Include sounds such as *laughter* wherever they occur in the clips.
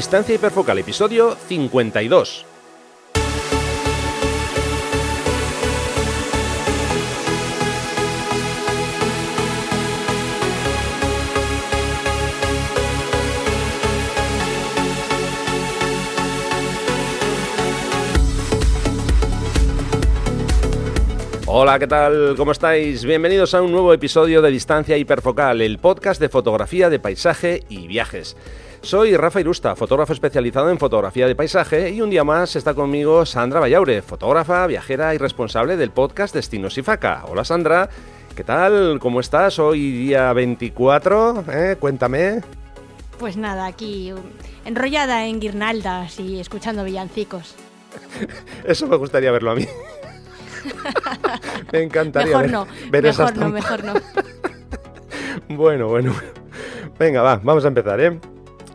Distancia Hiperfocal, episodio 52. Hola, ¿qué tal? ¿Cómo estáis? Bienvenidos a un nuevo episodio de Distancia Hiperfocal, el podcast de fotografía de paisaje y viajes. Soy Rafa Irusta, fotógrafo especializado en fotografía de paisaje y un día más está conmigo Sandra Vallaure, fotógrafa, viajera y responsable del podcast Destinos y Faca. Hola Sandra, ¿qué tal? ¿Cómo estás? Hoy día 24, ¿eh? Cuéntame. Pues nada, aquí enrollada en guirnaldas y escuchando villancicos. *laughs* Eso me gustaría verlo a mí. *laughs* Me encantaría mejor no, mejor no, mejor no. *laughs* bueno, bueno. Venga, va, vamos a empezar, ¿eh?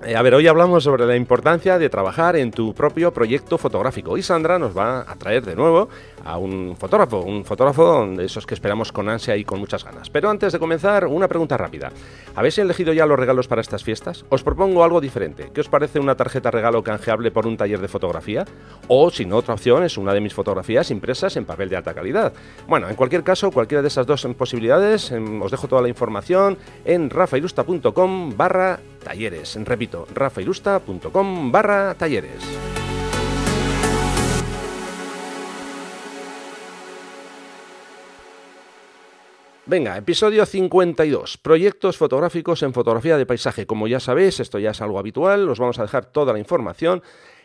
¿Eh? A ver, hoy hablamos sobre la importancia de trabajar en tu propio proyecto fotográfico y Sandra nos va a traer de nuevo a un fotógrafo, un fotógrafo de esos que esperamos con ansia y con muchas ganas. Pero antes de comenzar, una pregunta rápida. ¿Habéis elegido ya los regalos para estas fiestas? Os propongo algo diferente. ¿Qué os parece una tarjeta regalo canjeable por un taller de fotografía? O, si no, otra opción es una de mis fotografías impresas en papel de alta calidad. Bueno, en cualquier caso, cualquiera de esas dos posibilidades, em, os dejo toda la información en rafailusta.com barra talleres. Repito, rafailusta.com barra talleres. Venga, episodio 52. Proyectos fotográficos en fotografía de paisaje. Como ya sabéis, esto ya es algo habitual. Os vamos a dejar toda la información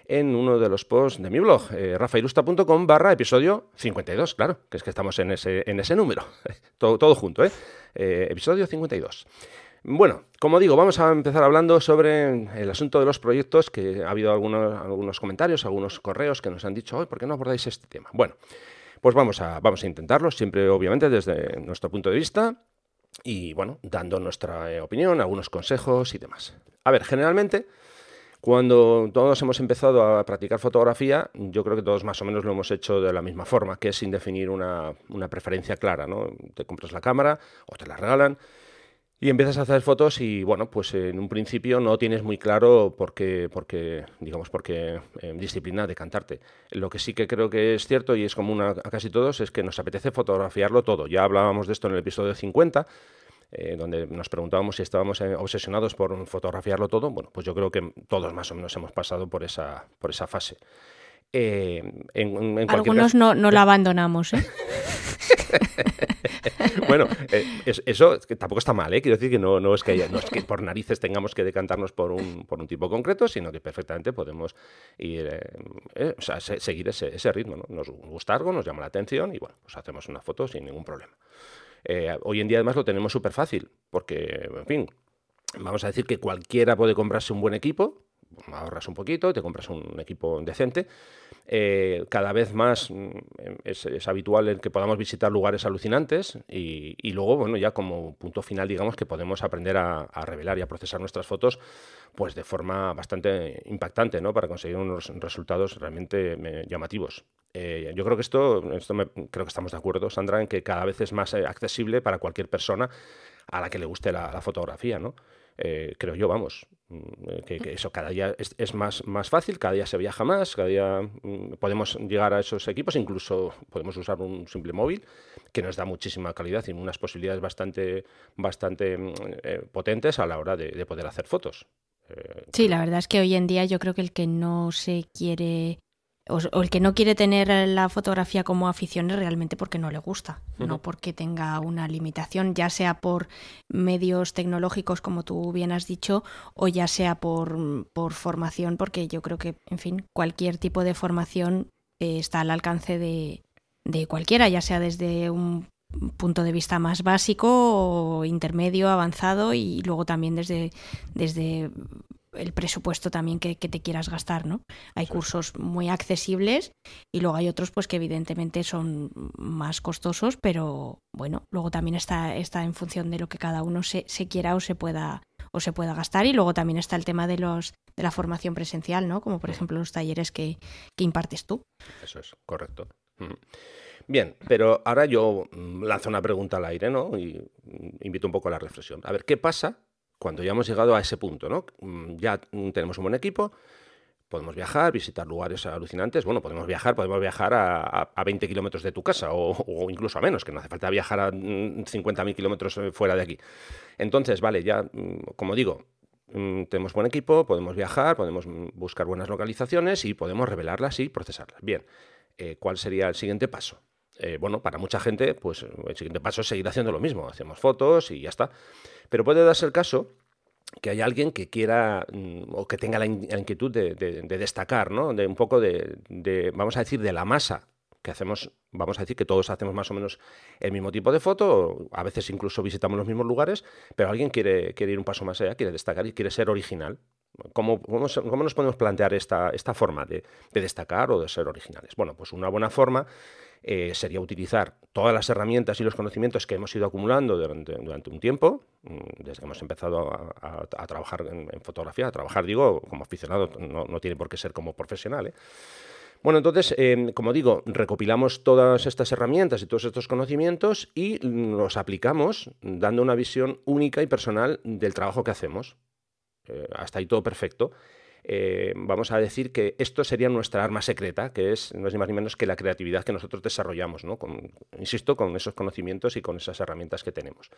en uno de los posts de mi blog, eh, rafailusta.com barra episodio 52. Claro, que es que estamos en ese, en ese número. *laughs* todo, todo junto, ¿eh? ¿eh? Episodio 52. Bueno, como digo, vamos a empezar hablando sobre el asunto de los proyectos, que ha habido algunos, algunos comentarios, algunos correos que nos han dicho, hoy, ¿por qué no abordáis este tema? Bueno, pues vamos a, vamos a intentarlo, siempre obviamente desde nuestro punto de vista y bueno, dando nuestra eh, opinión, algunos consejos y demás. A ver, generalmente, cuando todos hemos empezado a practicar fotografía, yo creo que todos más o menos lo hemos hecho de la misma forma, que es sin definir una, una preferencia clara, ¿no? Te compras la cámara o te la regalan y empiezas a hacer fotos y bueno, pues en un principio no tienes muy claro por qué, por qué digamos, por qué eh, disciplina decantarte. Lo que sí que creo que es cierto y es común a, casi todos es que nos apetece fotografiarlo todo. Ya hablábamos de esto en el episodio 50. Eh, donde nos preguntábamos si estábamos eh, obsesionados por fotografiarlo todo, bueno, pues yo creo que todos más o menos hemos pasado por esa, por esa fase. en, Algunos no, no *laughs* la abandonamos, ¿eh? *laughs* *laughs* bueno, eh, eso tampoco está mal, ¿eh? Quiero decir que no, no, es que por narices tengamos que decantarnos por un, tipo concreto, sino que perfectamente podemos ir, eh, seguir ese, ritmo. ¿no? Nos gusta algo, nos llama la atención y bueno, pues hacemos una foto sin ningún problema. hoy en día además lo tenemos súper fácil, porque, en fin, vamos a decir que cualquiera puede comprarse un buen equipo, ahorras un poquito, te compras un equipo decente. Eh, cada vez más mm, es, habitual el que podamos visitar lugares alucinantes y, luego, bueno, ya como punto final, digamos que podemos aprender a, revelar y a procesar nuestras fotos pues de forma bastante impactante, ¿no? Para conseguir unos resultados realmente eh, llamativos. Eh, yo creo que esto, esto creo que estamos de acuerdo, Sandra, en que cada vez es más accesible para cualquier persona a la que le guste la, fotografía, ¿no? Creo yo, vamos, mm, eh, que, eso cada día es, más, más fácil, cada día se viaja más, cada día mm, podemos llegar a esos equipos, incluso podemos usar un simple móvil que nos da muchísima calidad y unas posibilidades bastante, bastante mm, eh, potentes a la hora de, poder hacer fotos. sí, la verdad es que hoy en día yo creo que el que no se quiere o, el que no quiere tener la fotografía como afición es realmente porque no le gusta, no porque tenga una limitación, ya sea por medios tecnológicos, como tú bien has dicho, o ya sea por, por formación, porque yo creo que, en fin, cualquier tipo de formación eh, está al alcance de, de cualquiera, ya sea desde un punto de vista más básico o intermedio, avanzado y luego también desde, desde el presupuesto también que, te quieras gastar, ¿no? Hay cursos muy accesibles y luego hay otros pues que evidentemente son más costosos, pero bueno, luego también está, está en función de lo que cada uno se, se quiera o se pueda o se pueda gastar y luego también está el tema de los de la formación presencial, ¿no? Como por ejemplo los talleres que, que impartes tú. Eso es, correcto. Bien, pero ahora yo mm, lanzo una pregunta al aire, ¿no? Y mm, invito un poco a la reflexión. A ver, ¿qué pasa cuando ya hemos llegado a ese punto, ¿no? Mm, ya tenemos un buen equipo, podemos viajar, visitar lugares alucinantes. Bueno, podemos viajar, podemos viajar a, 20 kilómetros de tu casa o, incluso a menos, que no hace falta viajar a 50.000 mm, kilómetros eh, fuera de aquí. Entonces, vale, ya, mm, como digo, tenemos buen equipo, podemos viajar, podemos buscar buenas localizaciones y podemos revelarlas y procesarlas. Bien, eh, ¿cuál sería el siguiente paso? Eh, bueno, para mucha gente, pues el siguiente paso es seguir haciendo lo mismo. Hacemos fotos y ya está. Pero puede darse el caso que hay alguien que quiera mm, o que tenga la, inquietud de, destacar, ¿no? De un poco de, vamos a decir, de la masa que hacemos, vamos a decir que todos hacemos más o menos el mismo tipo de foto, a veces incluso visitamos los mismos lugares, pero alguien quiere, ir un paso más allá, quiere destacar y quiere ser original. ¿Cómo, cómo, nos podemos plantear esta, esta forma de, destacar o de ser originales? Bueno, pues una buena forma eh, sería utilizar todas las herramientas y los conocimientos que hemos ido acumulando durante, un tiempo, mm, desde que hemos empezado a, trabajar en, fotografía, a trabajar, digo, como aficionado, no, tiene por qué ser como profesional. ¿eh? Bueno, entonces, em, como digo, recopilamos todas estas herramientas y todos estos conocimientos y los aplicamos dando una visión única y personal del trabajo que hacemos. Eh, hasta ahí todo perfecto. Eh, vamos a decir que esto sería nuestra arma secreta, que es no es ni más ni menos que la creatividad que nosotros desarrollamos, ¿no? insisto, con esos conocimientos y con esas herramientas que tenemos.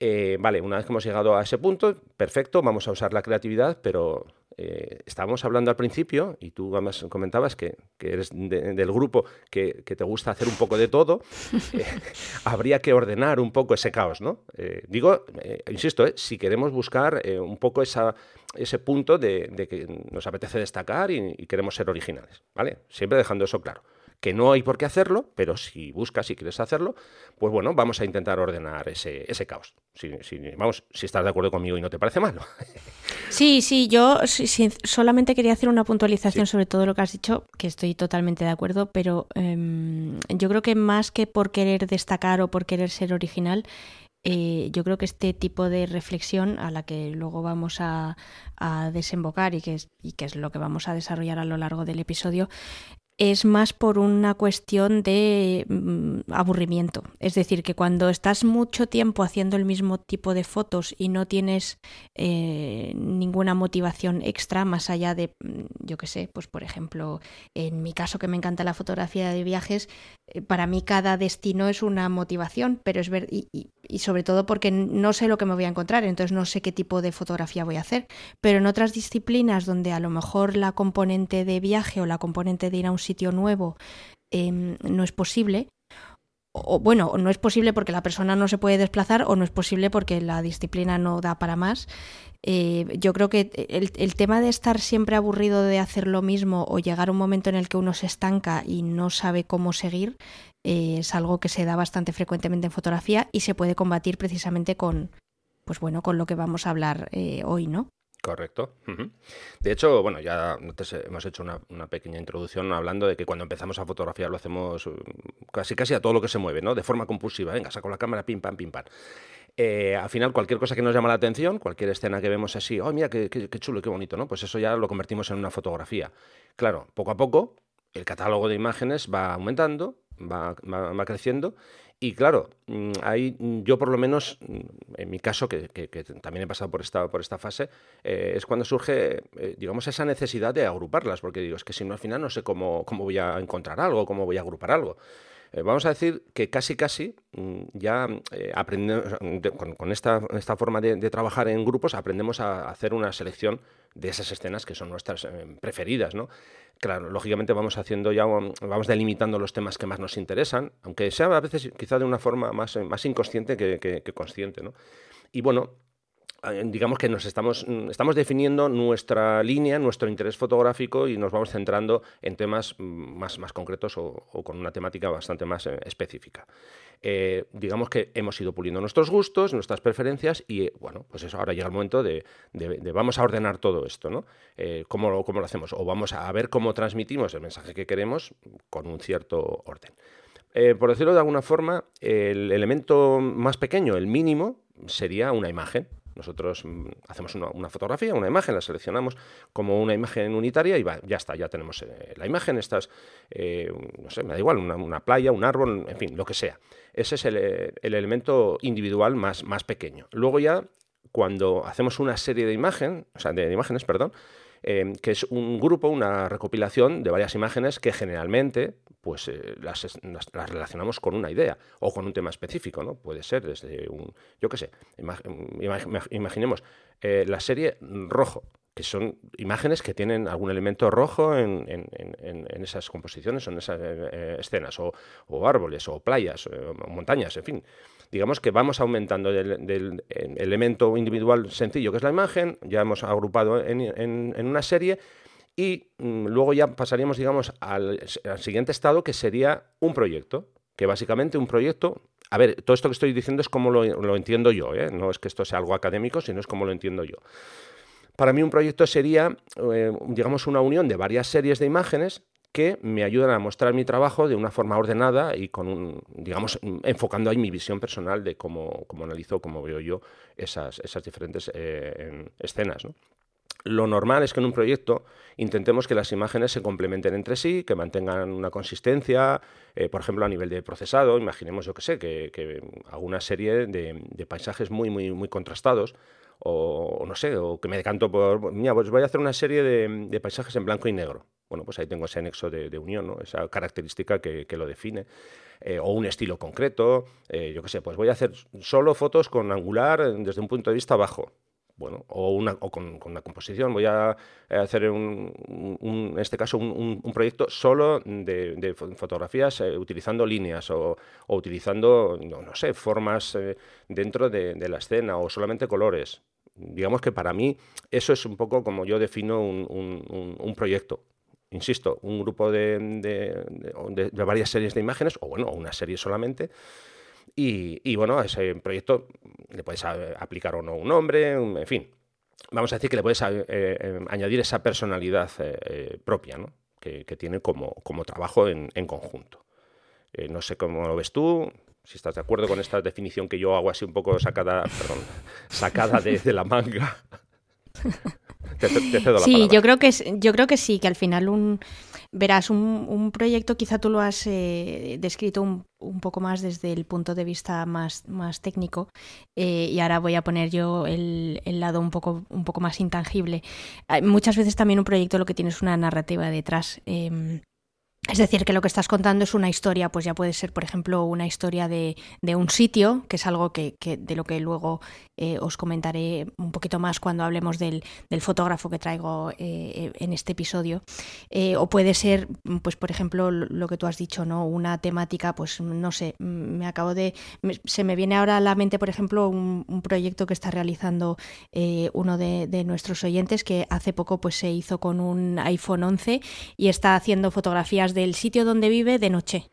Eh, vale, una vez que hemos llegado a ese punto, perfecto, vamos a usar la creatividad, pero eh, estábamos hablando al principio, y tú además comentabas que, eres del grupo que, te gusta hacer un poco de todo, *laughs* eh, habría que ordenar un poco ese caos, ¿no? digo, insisto, si queremos buscar un poco esa, ese punto de, que nos apetece destacar y, y queremos ser originales, ¿vale? Siempre dejando eso claro que no hay por qué hacerlo, pero si buscas y quieres hacerlo, pues bueno, vamos a intentar ordenar ese, ese caos. Si, vamos, si estás de acuerdo conmigo y no te parece malo. *laughs* Sí, sí, yo solamente quería hacer una puntualización sobre todo lo que has dicho, que estoy totalmente de acuerdo, pero em, yo creo que más que por querer destacar o por querer ser original, eh, yo creo que este tipo de reflexión a la que luego vamos a, a desembocar y que, es, y que es lo que vamos a desarrollar a lo largo del episodio, es más por una cuestión de mm, aburrimiento. Es decir, que cuando estás mucho tiempo haciendo el mismo tipo de fotos y no tienes eh, ninguna motivación extra más allá de, mm, yo qué sé, pues por ejemplo, en mi caso que me encanta la fotografía de viajes, eh, para mí cada destino es una motivación, pero es ver y, y sobre todo porque no sé lo que me voy a encontrar, entonces no sé qué tipo de fotografía voy a hacer. Pero en otras disciplinas donde a lo mejor la componente de viaje o la componente de ir a un sitio nuevo em, no es posible, o bueno, no es posible porque la persona no se puede desplazar o no es posible porque la disciplina no da para más. Eh, yo creo que el, tema de estar siempre aburrido de hacer lo mismo o llegar a un momento en el que uno se estanca y no sabe cómo seguir eh, es algo que se da bastante frecuentemente en fotografía y se puede combatir precisamente con, pues bueno, con lo que vamos a hablar eh, hoy, ¿no? Correcto. De hecho, bueno, ya hemos hecho una, pequeña introducción hablando de que cuando empezamos a fotografiar lo hacemos uh, casi casi a todo lo que se mueve, ¿no? De forma compulsiva. Venga, saco la cámara, pim, pam, pim, pam. Eh, al final, cualquier cosa que nos llama la atención, cualquier escena que vemos así, oh, mira, qué, qué, qué chulo, qué bonito, ¿no? Pues eso ya lo convertimos en una fotografía. Claro, poco a poco, el catálogo de imágenes va aumentando, va, va, creciendo. Y claro, mm, ahí mm, yo por lo menos, mm, en mi caso, que, también he pasado por esta, por esta fase, eh, es cuando surge, eh, digamos, esa necesidad de agruparlas, porque digo, es que si no al final no sé cómo, cómo voy a encontrar algo, cómo voy a agrupar algo. Eh, vamos a decir que casi casi ya aprendemos, con, esta, esta, forma de, trabajar en grupos, aprendemos a hacer una selección de esas escenas que son nuestras preferidas, ¿no? Claro, lógicamente vamos haciendo ya, vamos delimitando los temas que más nos interesan, aunque sea a veces quizá de una forma más, más inconsciente que, que, consciente, ¿no? Y bueno, eh, digamos que nos estamos, estamos definiendo nuestra línea, nuestro interés fotográfico y nos vamos centrando en temas más, más concretos o, con una temática bastante más eh, específica. Eh, digamos que hemos ido puliendo nuestros gustos, nuestras preferencias y, bueno, pues eso, ahora llega el momento de, vamos a ordenar todo esto, ¿no? Eh, ¿cómo, lo, hacemos? O vamos a ver cómo transmitimos el mensaje que queremos con un cierto orden. Eh, por decirlo de alguna forma, el elemento más pequeño, el mínimo, sería una imagen. Nosotros mm, hacemos una, fotografía, una imagen, la seleccionamos como una imagen unitaria y ya está, ya tenemos eh, la imagen. Esta eh, no sé, me da igual, una, playa, un árbol, en fin, lo que sea. Ese es el, elemento individual más, más pequeño. Luego ya cuando hacemos una serie de, imagen, o sea, de imágenes, perdón, Em, que es un grupo, una recopilación de varias imágenes que generalmente pues, eh, las, relacionamos con una idea o con un tema específico, ¿no? Puede ser desde un, yo qué sé, imaginemos eh, la serie Rojo, que son imágenes que tienen algún elemento rojo en, esas composiciones o en esas eh, escenas, o, árboles, o playas, o montañas, en fin digamos que vamos aumentando del, elemento individual sencillo que es la imagen, ya hemos agrupado en, una serie y mm, luego ya pasaríamos, digamos, al, siguiente estado que sería un proyecto, que básicamente un proyecto, a ver, todo esto que estoy diciendo es como lo, entiendo yo, ¿eh? no es que esto sea algo académico, sino es como lo entiendo yo. Para mí un proyecto sería, eh, digamos, una unión de varias series de imágenes que me ayudan a mostrar mi trabajo de una forma ordenada y con un, digamos, enfocando ahí mi visión personal de cómo, cómo analizo, cómo veo yo esas, esas diferentes eh, escenas. Lo normal es que en un proyecto intentemos que las imágenes se complementen entre sí, que mantengan una consistencia, eh, por ejemplo, a nivel de procesado. Imaginemos, yo que sé, que, que hago una serie de, de, paisajes muy, muy, muy contrastados, o, no sé, o que me decanto por, mira, pues voy a hacer una serie de, de paisajes en blanco y negro bueno, pues ahí tengo ese anexo de, unión, esa característica que, lo define. Eh, o un estilo concreto, eh, yo qué sé, pues voy a hacer solo fotos con angular desde un punto de vista bajo. Bueno, o, una, o con, una composición. Voy a hacer, un, en este caso, un, proyecto solo de, fotografías eh, utilizando líneas o, utilizando, no, sé, formas dentro de, la escena o solamente colores. Digamos que para mí eso es un poco como yo defino un proyecto insisto, un grupo de, varias series de imágenes, o bueno, una serie solamente. Y, bueno, a ese proyecto le puedes aplicar o no un nombre, en fin. Vamos a decir que le puedes eh, eh, añadir esa personalidad eh, propia ¿no? que, tiene como, como trabajo en, conjunto. no sé cómo lo ves tú, si estás de acuerdo con esta definición que yo hago así un poco sacada, perdón, sacada de, de la manga. *laughs* sí, yo creo que yo creo que sí, que al final un verás un, proyecto quizá tú lo has eh, descrito un, poco más desde el punto de vista más, más técnico eh, y ahora voy a poner yo el, lado un poco un poco más intangible. Muchas veces también un proyecto lo que tiene es una narrativa detrás. Em, es decir, que lo que estás contando es una historia, pues ya puede ser, por ejemplo, una historia de, un sitio, que es algo que, de lo que luego eh, os comentaré un poquito más cuando hablemos del, fotógrafo que traigo eh, en este episodio. Eh, o puede ser, pues por ejemplo, lo que tú has dicho, ¿no? Una temática, pues no sé, me acabo de. se me viene ahora a la mente, por ejemplo, un, proyecto que está realizando uno de, de, nuestros oyentes que hace poco pues se hizo con un iPhone 11 y está haciendo fotografías del sitio donde vive de noche.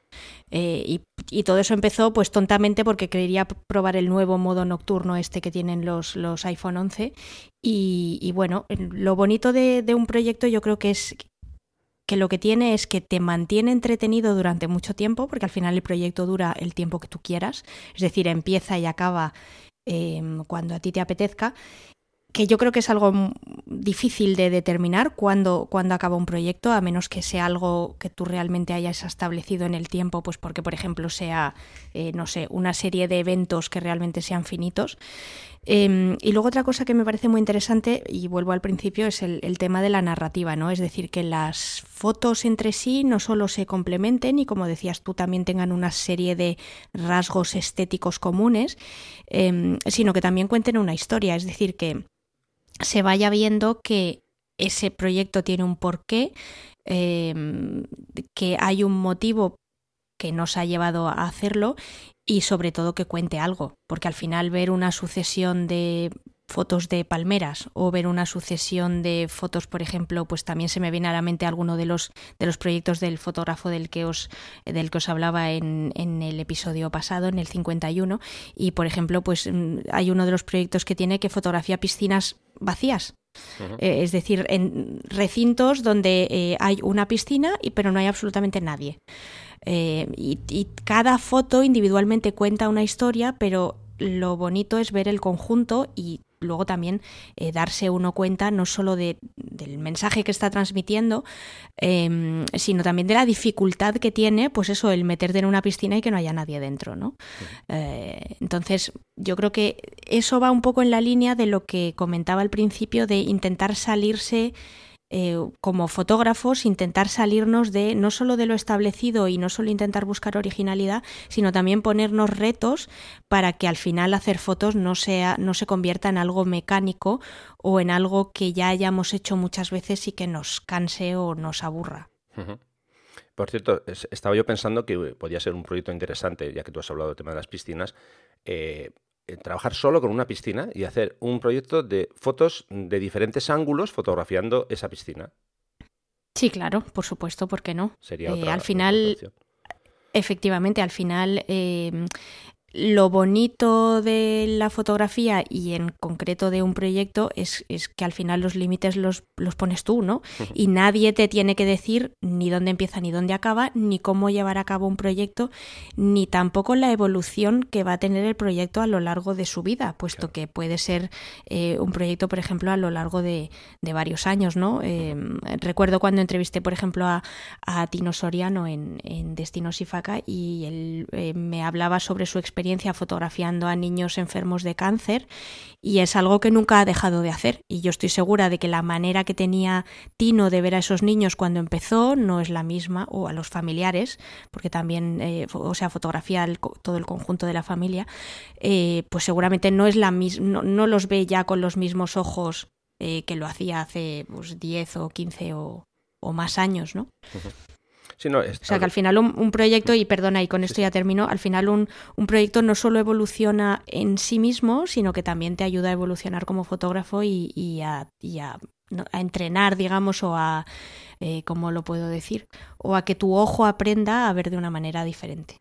Eh, y, todo eso empezó pues tontamente porque quería probar el nuevo modo nocturno este que tienen los, los iPhone 11 y, bueno, lo bonito de, un proyecto yo creo que es que lo que tiene es que te mantiene entretenido durante mucho tiempo porque al final el proyecto dura el tiempo que tú quieras, es decir, empieza y acaba em, cuando a ti te apetezca que yo creo que es algo difícil de determinar cuándo, acaba un proyecto, a menos que sea algo que tú realmente hayas establecido en el tiempo, pues porque, por ejemplo, sea, eh, no sé, una serie de eventos que realmente sean finitos. Em, y luego otra cosa que me parece muy interesante, y vuelvo al principio, es el, tema de la narrativa, ¿no? Es decir, que las fotos entre sí no solo se complementen y, como decías tú, también tengan una serie de rasgos estéticos comunes, em, sino que también cuenten una historia. Es decir, que se vaya viendo que ese proyecto tiene un porqué, em, que hay un motivo que nos ha llevado a hacerlo y sobre todo que cuente algo, porque al final ver una sucesión de fotos de palmeras o ver una sucesión de fotos, por ejemplo, pues también se me viene a la mente alguno de los de los proyectos del fotógrafo del que os del que os hablaba en, en el episodio pasado, en el 51, y por ejemplo, pues mm, hay uno de los proyectos que tiene que fotografía piscinas vacías. Eh, es decir, en recintos donde eh, hay una piscina y pero no hay absolutamente nadie. Eh, y, y, cada foto individualmente cuenta una historia, pero lo bonito es ver el conjunto y luego también eh, darse uno cuenta no solo de, del mensaje que está transmitiendo, em, sino también de la dificultad que tiene, pues eso, el meterte en una piscina y que no haya nadie dentro, ¿no? Eh, entonces, yo creo que eso va un poco en la línea de lo que comentaba al principio de intentar salirse eh, como fotógrafos intentar salirnos de no solo de lo establecido y no solo intentar buscar originalidad, sino también ponernos retos para que al final hacer fotos no sea no se convierta en algo mecánico o en algo que ya hayamos hecho muchas veces y que nos canse o nos aburra. Por cierto, estaba yo pensando que podía ser un proyecto interesante, ya que tú has hablado del tema de las piscinas, eh, trabajar solo con una piscina y hacer un proyecto de fotos de diferentes ángulos fotografiando esa piscina. Sí, claro, por supuesto, ¿por qué no? Sería eh, al final, efectivamente, al final eh, lo bonito de la fotografía y en concreto de un proyecto es, que al final los límites los, los, pones tú, ¿no? Y nadie te tiene que decir ni dónde empieza ni dónde acaba, ni cómo llevar a cabo un proyecto, ni tampoco la evolución que va a tener el proyecto a lo largo de su vida, puesto que puede ser eh, un proyecto, por ejemplo, a lo largo de, varios años, ¿no? Em, recuerdo cuando entrevisté, por ejemplo, a, Tino Soriano en, en Destinos y Faca y él eh, me hablaba sobre su experiencia fotografiando a niños enfermos de cáncer y es algo que nunca ha dejado de hacer y yo estoy segura de que la manera que tenía Tino de ver a esos niños cuando empezó no es la misma o a los familiares porque también eh, o sea fotografía todo el conjunto de la familia eh, pues seguramente no es la misma no, los ve ya con los mismos ojos eh, que lo hacía hace pues, 10 o 15 o, más años, ¿no? O sea que al final un, proyecto, y perdona, y con esto ya termino, al final un, un, proyecto no solo evoluciona en sí mismo, sino que también te ayuda a evolucionar como fotógrafo y, y, a, a, entrenar, digamos, o a, eh, ¿cómo lo puedo decir? O a que tu ojo aprenda a ver de una manera diferente.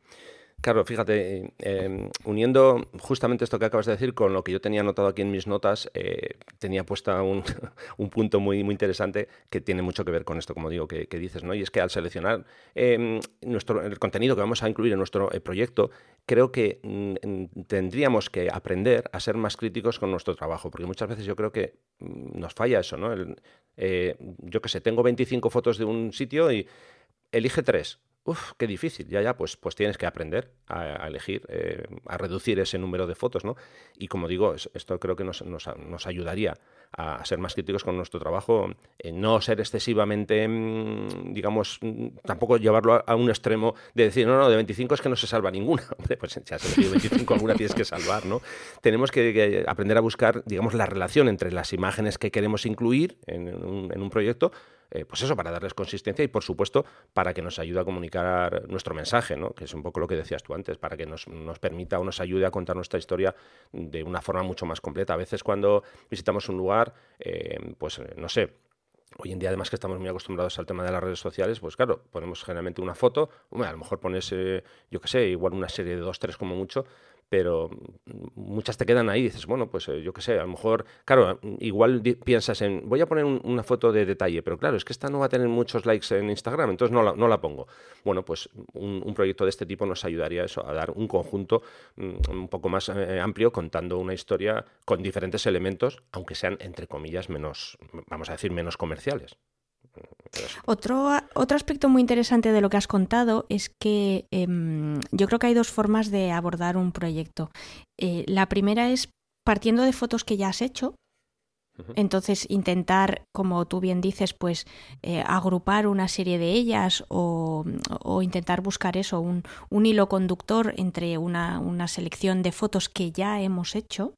Claro, fíjate, em, uniendo justamente esto que acabas de decir con lo que yo tenía anotado aquí en mis notas, eh, tenía puesta un, *laughs* punto muy, muy interesante que tiene mucho que ver con esto, como digo, que, dices, ¿no? Y es que al seleccionar em, nuestro, el contenido que vamos a incluir en nuestro eh, proyecto, creo que mm, tendríamos que aprender a ser más críticos con nuestro trabajo, porque muchas veces yo creo que mm, nos falla eso, ¿no? Eh, yo qué sé, tengo 25 fotos de un sitio y elige tres Uf, qué difícil. Ya, ya, pues, pues tienes que aprender a, elegir, eh, a reducir ese número de fotos, ¿no? Y como digo, esto creo que nos, nos, ayudaría a ser más críticos con nuestro trabajo, no ser excesivamente, mm, digamos, mm, tampoco llevarlo a, un extremo de decir, no, no, de 25 es que no se salva ninguna. *laughs* Hombre, pues ya has elegido 25, alguna tienes que salvar, ¿no? Tenemos que, aprender a buscar, digamos, la relación entre las imágenes que queremos incluir en en un proyecto eh, pues eso, para darles consistencia y, por supuesto, para que nos ayude a comunicar nuestro mensaje, ¿no? que es un poco lo que decías tú antes, para que nos, permita o nos ayude a contar nuestra historia de una forma mucho más completa. A veces cuando visitamos un lugar, eh, pues no sé, Hoy en día, además que estamos muy acostumbrados al tema de las redes sociales, pues claro, ponemos generalmente una foto, a lo mejor pones, eh, yo qué sé, igual una serie de dos, tres como mucho, pero muchas te quedan ahí y dices, bueno, pues eh, yo qué sé, a lo mejor, claro, igual piensas en, voy a poner una foto de detalle, pero claro, es que esta no va a tener muchos likes en Instagram, entonces no la, no la pongo. Bueno, pues un, proyecto de este tipo nos ayudaría a eso, a dar un conjunto mm, un poco más eh, amplio contando una historia con diferentes elementos, aunque sean, entre comillas, menos, vamos a decir, menos comerciales. Otro, otro aspecto muy interesante de lo que has contado es que em, yo creo que hay dos formas de abordar un proyecto. Eh, la primera es partiendo de fotos que ya has hecho. Entonces intentar, como tú bien dices, pues eh, agrupar una serie de ellas o, intentar buscar eso, un, un hilo conductor entre una, una selección de fotos que ya hemos hecho.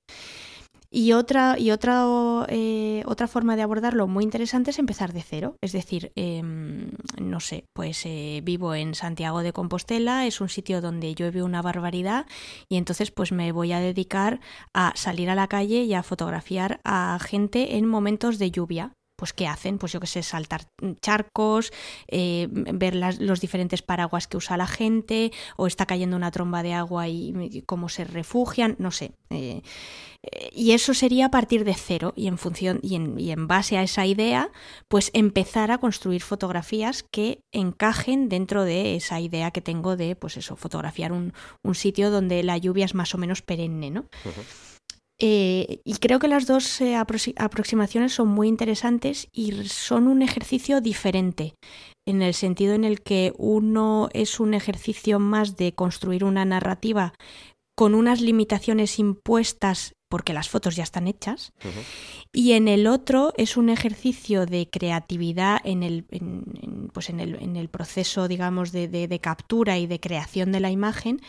Y otra, y otra, eh, otra forma de abordarlo muy interesante es empezar de cero. Es decir, em, no sé, pues eh, vivo en Santiago de Compostela, es un sitio donde llueve una barbaridad y entonces pues me voy a dedicar a salir a la calle y a fotografiar a gente en momentos de lluvia pues ¿qué hacen? Pues yo qué sé, saltar charcos, eh, ver los diferentes paraguas que usa la gente, o está cayendo una tromba de agua y, cómo se refugian, no sé. Eh, y eso sería a partir de cero y en función y en, base a esa idea, pues empezar a construir fotografías que encajen dentro de esa idea que tengo de, pues eso, fotografiar un, sitio donde la lluvia es más o menos perenne, ¿no? Eh, y creo que las dos eh, aproximaciones son muy interesantes y son un ejercicio diferente, en el sentido en el que uno es un ejercicio más de construir una narrativa con unas limitaciones impuestas porque las fotos ya están hechas, y en el otro es un ejercicio de creatividad en el, pues en el, en el proceso, digamos, de, de, captura y de creación de la imagen,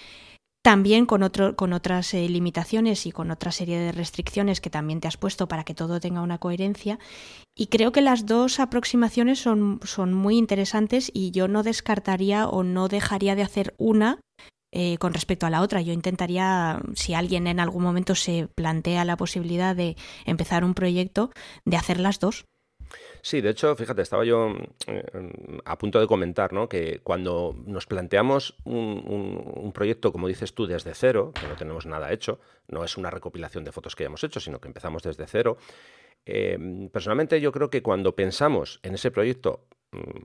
también con, otro, con otras eh, limitaciones y con otra serie de restricciones que también te has puesto para que todo tenga una coherencia. Y creo que las dos aproximaciones son, son muy interesantes y yo no descartaría o no dejaría de hacer una eh, con respecto a la otra. Yo intentaría, si alguien en algún momento se plantea la posibilidad de empezar un proyecto, de hacer las dos. Sí, de hecho, fíjate, estaba yo eh, a punto de comentar ¿no? que cuando nos planteamos un, proyecto, como dices tú, desde cero, que no tenemos nada hecho, no es una recopilación de fotos que hayamos hecho, sino que empezamos desde cero, eh, personalmente yo creo que cuando pensamos en ese proyecto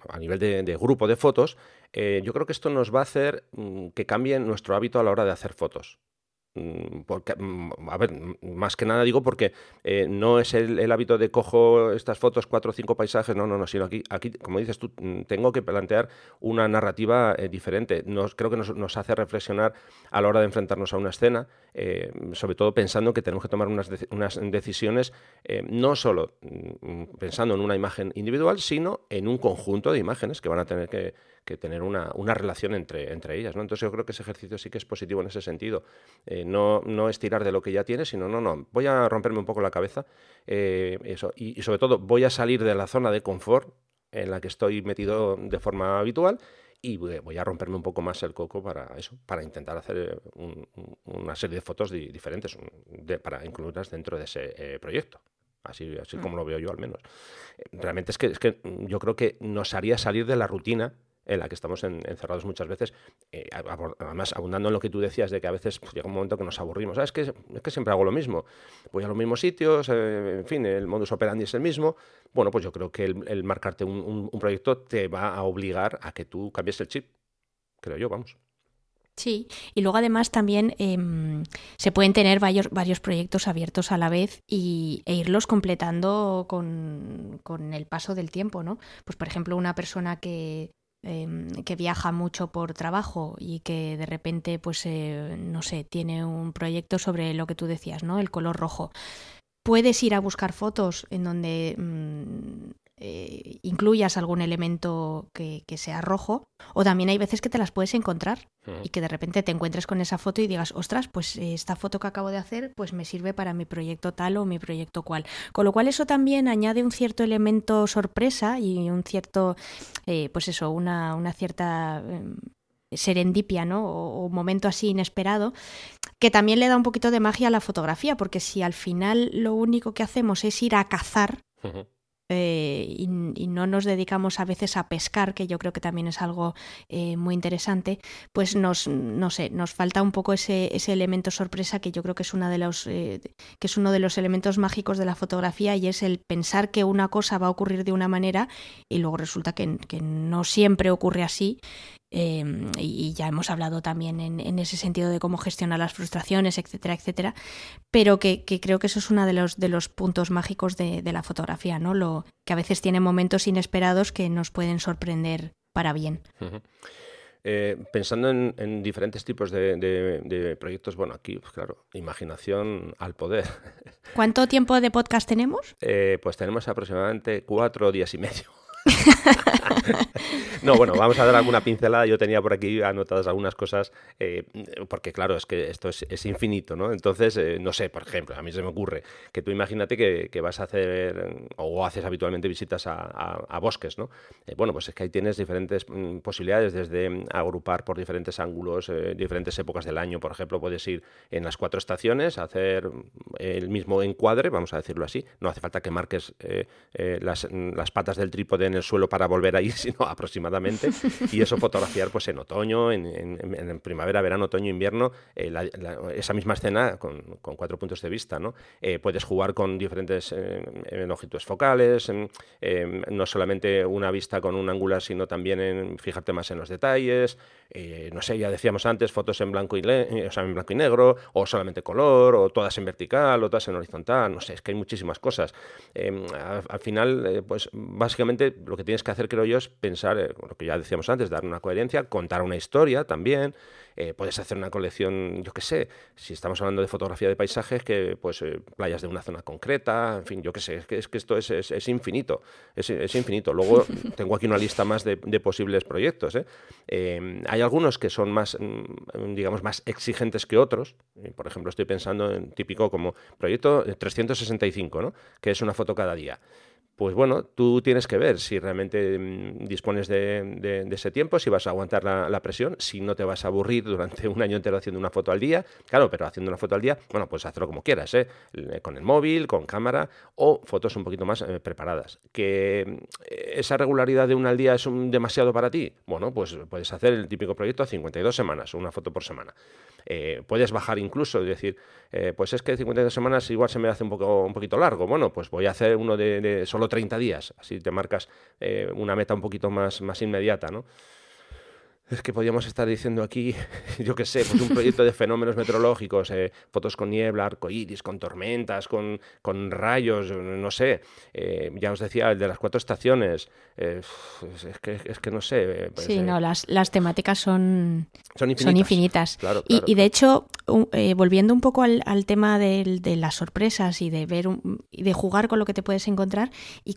a nivel de, grupo de fotos, eh, yo creo que esto nos va a hacer mm, que cambie nuestro hábito a la hora de hacer fotos. Mm, porque, mm, a ver, más que nada digo porque eh, no es el, hábito de cojo estas fotos, cuatro o cinco paisajes, no, no, no, sino aquí, aquí como dices tú, tengo que plantear una narrativa eh, diferente. Nos, creo que nos, hace reflexionar a la hora de enfrentarnos a una escena, sobre todo pensando que tenemos que tomar unas, unas decisiones no solo pensando en una imagen individual, sino en un conjunto de imágenes que van a tener que, que tener una, una relación entre, entre, ellas. ¿no? Entonces yo creo que ese ejercicio sí que es positivo en ese sentido. Eh, no, no es tirar de lo que ya tienes, sino no, no, voy a romperme un poco la cabeza eh, eso, y, sobre todo voy a salir de la zona de confort en la que estoy metido de forma habitual y voy a romperme un poco más el coco para eso, para intentar hacer una serie de fotos diferentes para incluirlas dentro de ese eh, proyecto. Así, así mm. como lo veo yo al menos. Realmente es que, es que yo creo que nos haría salir de la rutina en la que estamos encerrados muchas veces, eh, además abundando en lo que tú decías de que a veces pues, llega un momento que nos aburrimos. ¿Sabes? Es que, es que siempre hago lo mismo. Voy a los mismos sitios, eh, en fin, el modus operandi es el mismo. Bueno, pues yo creo que el, marcarte un, proyecto te va a obligar a que tú cambies el chip, creo yo, vamos. Sí, y luego además también em, se pueden tener varios, varios proyectos abiertos a la vez y, e irlos completando con, con, el paso del tiempo, ¿no? Pues por ejemplo, una persona que Em, que viaja mucho por trabajo y que de repente, pues, eh, no sé, tiene un proyecto sobre lo que tú decías, ¿no? El color rojo. Puedes ir a buscar fotos en donde mm, eh, incluyas algún elemento que, sea rojo, o también hay veces que te las puedes encontrar y que de repente te encuentres con esa foto y digas, ostras, pues eh, esta foto que acabo de hacer, pues me sirve para mi proyecto tal o mi proyecto cual. Con lo cual eso también añade un cierto elemento sorpresa y un cierto, eh, pues eso, una, una cierta em, serendipia, ¿no? O, momento así inesperado, que también le da un poquito de magia a la fotografía, porque si al final lo único que hacemos es ir a cazar, eh, y, no nos dedicamos a veces a pescar, que yo creo que también es algo eh, muy interesante, pues nos, no sé, nos falta un poco ese, ese elemento sorpresa que yo creo que es, una de los, eh, que es uno de los elementos mágicos de la fotografía y es el pensar que una cosa va a ocurrir de una manera y luego resulta que, que no siempre ocurre así Em, y ya hemos hablado también en, ese sentido de cómo gestionar las frustraciones, etcétera, etcétera, pero que, creo que eso es uno de los, de los puntos mágicos de, la fotografía, ¿no? Lo, que a veces tiene momentos inesperados que nos pueden sorprender para bien. Eh, pensando en, diferentes tipos de, proyectos, bueno, aquí, pues claro, imaginación al poder. ¿Cuánto tiempo de podcast tenemos? Eh, pues tenemos aproximadamente cuatro días y medio. *laughs* *laughs* no, bueno, vamos a dar alguna pincelada. Yo tenía por aquí anotadas algunas cosas, eh, porque claro, es que esto es, infinito, ¿no? Entonces, eh, no sé, por ejemplo, a mí se me ocurre que tú imagínate que, vas a hacer o haces habitualmente visitas a, bosques, ¿no? Eh, bueno, pues es que ahí tienes diferentes mm, posibilidades, desde agrupar por diferentes ángulos, diferentes épocas del año, por ejemplo, puedes ir en las cuatro estaciones, hacer el mismo encuadre, vamos a decirlo así. No hace falta que marques las, las patas del trípode en el suelo para para volver ahí, *laughs* sino aproximadamente. Y eso fotografiar pues en otoño, en, primavera, verano, otoño, invierno, eh, esa misma escena con, cuatro puntos de vista. ¿no? Eh, puedes jugar con diferentes eh, longitudes focales, no solamente una vista con un ángulo, sino también fijarte más en los detalles. no sé, ya decíamos antes, fotos en blanco, y en blanco y negro, o solamente color, o todas en vertical, o todas en horizontal. No sé, es que hay muchísimas cosas. al, final, pues básicamente lo que tienes que hacer, creo yo, es pensar, lo que ya decíamos antes, dar una coherencia, contar una historia también. Eh, puedes hacer una colección, yo qué sé, si estamos hablando de fotografía de paisajes, que pues eh, playas de una zona concreta, en fin, yo qué sé, es que, es que esto es, es, infinito, es, infinito. Luego *laughs* tengo aquí una lista más de, posibles proyectos. ¿eh? hay algunos que son más, mm, digamos, más exigentes que otros. Por ejemplo, estoy pensando en típico como proyecto 365, ¿no? que es una foto cada día pues bueno, tú tienes que ver si realmente mm, dispones de, ese tiempo, si vas a aguantar la, presión, si no te vas a aburrir durante un año entero haciendo una foto al día. Claro, pero haciendo una foto al día, bueno, pues hazlo como quieras, ¿eh? con el móvil, con cámara o fotos un poquito más eh, preparadas. ¿Que mm, esa regularidad de una al día es un, demasiado para ti? Bueno, pues puedes hacer el típico proyecto a 52 semanas, una foto por semana. Eh, puedes bajar incluso y decir, eh, pues es que 52 semanas igual se me hace un, poco, un poquito largo. Bueno, pues voy a hacer uno de, solo 30 días, así te marcas eh, una meta un poquito más, más inmediata, ¿no? Es que podríamos estar diciendo aquí, *laughs* yo qué sé, pues un proyecto de fenómenos meteorológicos, eh, fotos con niebla, arcoíris, con tormentas, con, con rayos, no sé. Eh, ya os decía, el de las cuatro estaciones. Eh, es, que, es, que, no sé. Pues, sí, no, las, las temáticas son, son infinitas. y, de hecho, volviendo un poco al, al tema de, de, las sorpresas y de ver y de jugar con lo que te puedes encontrar, y,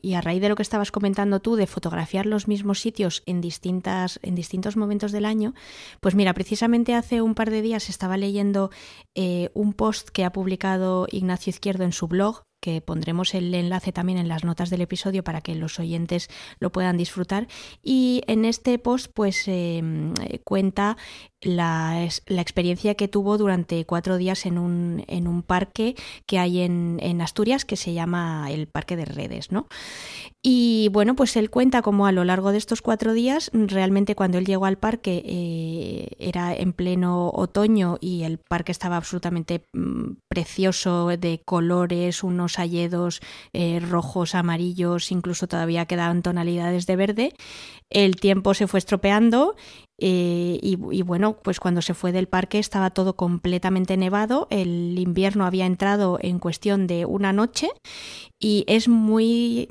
y, a raíz de lo que estabas comentando tú, de fotografiar los mismos sitios en distintas, en distintos momentos del año, pues mira, precisamente hace un par de días estaba leyendo eh, un post que ha publicado Ignacio Izquierdo en su blog, que pondremos el enlace también en las notas del episodio para que los oyentes lo puedan disfrutar. Y en este post, pues em, cuenta la, experiencia que tuvo durante cuatro días en un, en un parque que hay en, en, Asturias que se llama el Parque de Redes, ¿no? Y bueno, pues él cuenta como a lo largo de estos cuatro días, realmente cuando él llegó al parque eh, era en pleno otoño y el parque estaba absolutamente mm, precioso de colores, unos hayedos eh, rojos, amarillos, incluso todavía quedaban tonalidades de verde. El tiempo se fue estropeando eh, y, bueno, pues cuando se fue del parque estaba todo completamente nevado, el invierno había entrado en cuestión de una noche y es muy,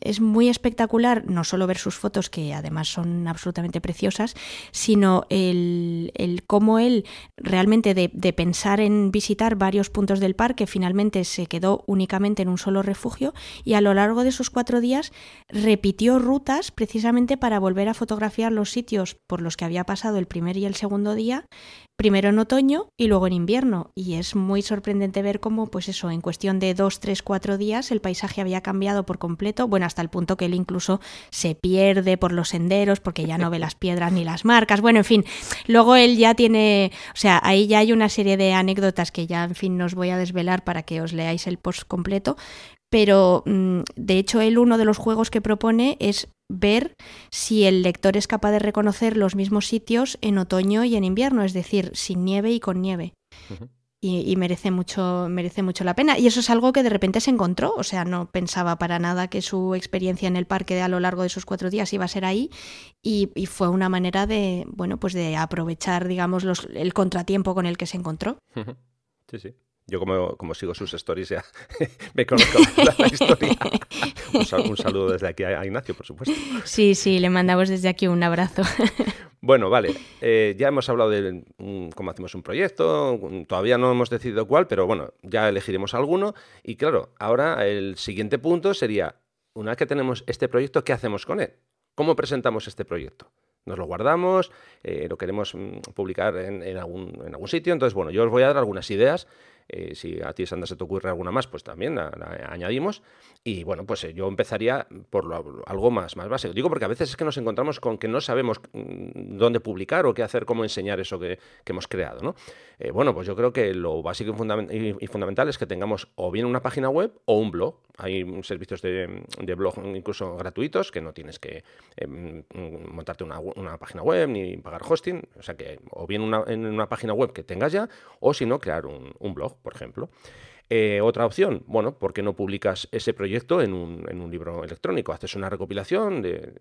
es muy espectacular no solo ver sus fotos, que además son absolutamente preciosas, sino el, el cómo él realmente de, de, pensar en visitar varios puntos del parque, finalmente se quedó únicamente en un solo refugio y a lo largo de esos cuatro días repitió rutas precisamente para volver a fotografiar los sitios los que había pasado el primer y el segundo día, primero en otoño y luego en invierno. Y es muy sorprendente ver cómo, pues eso, en cuestión de dos, tres, cuatro días el paisaje había cambiado por completo, bueno, hasta el punto que él incluso se pierde por los senderos porque ya no ve las piedras ni las marcas. Bueno, en fin, luego él ya tiene, o sea, ahí ya hay una serie de anécdotas que ya, en fin, no os voy a desvelar para que os leáis el post completo, pero mm, de hecho él uno de los juegos que propone es ver si el lector es capaz de reconocer los mismos sitios en otoño y en invierno, es decir, sin nieve y con nieve. y, merece mucho, merece mucho la pena. Y eso es algo que de repente se encontró. O sea, no pensaba para nada que su experiencia en el parque a lo largo de esos cuatro días iba a ser ahí. Y, fue una manera de, bueno, pues de aprovechar, digamos, los, el contratiempo con el que se encontró. Sí, sí. Yo como, como, sigo sus stories ya *laughs* me conozco la, historia. *laughs* Un, saludo desde aquí a Ignacio, por supuesto. Sí, sí, le mandamos desde aquí un abrazo. *laughs* Bueno, vale, eh, ya hemos hablado de cómo hacemos un proyecto, todavía no hemos decidido cuál, pero bueno, ya elegiremos alguno. Y claro, ahora el siguiente punto sería, una vez que tenemos este proyecto, ¿qué hacemos con él? ¿Cómo presentamos este proyecto? nos lo guardamos, eh, lo queremos mm, publicar en, algún, en, algún, sitio. Entonces, bueno, yo os voy a dar algunas ideas Eh, si a ti, Sandra, se te ocurre alguna más, pues también la, añadimos. Y bueno, pues yo empezaría por algo más, más básico. Digo porque a veces es que nos encontramos con que no sabemos mm, dónde publicar o qué hacer, cómo enseñar eso que, hemos creado. ¿no? bueno, pues yo creo que lo básico y, fundamental es que tengamos o bien una página web o un blog. Hay servicios de, blog incluso gratuitos que no tienes que em, montarte una, página web ni pagar hosting. O sea que o bien en una página web que tengas ya, o si no, crear un, blog, por ejemplo. Eh, otra opción, bueno, ¿por qué no publicas ese proyecto en un, libro electrónico? Haces una recopilación, de,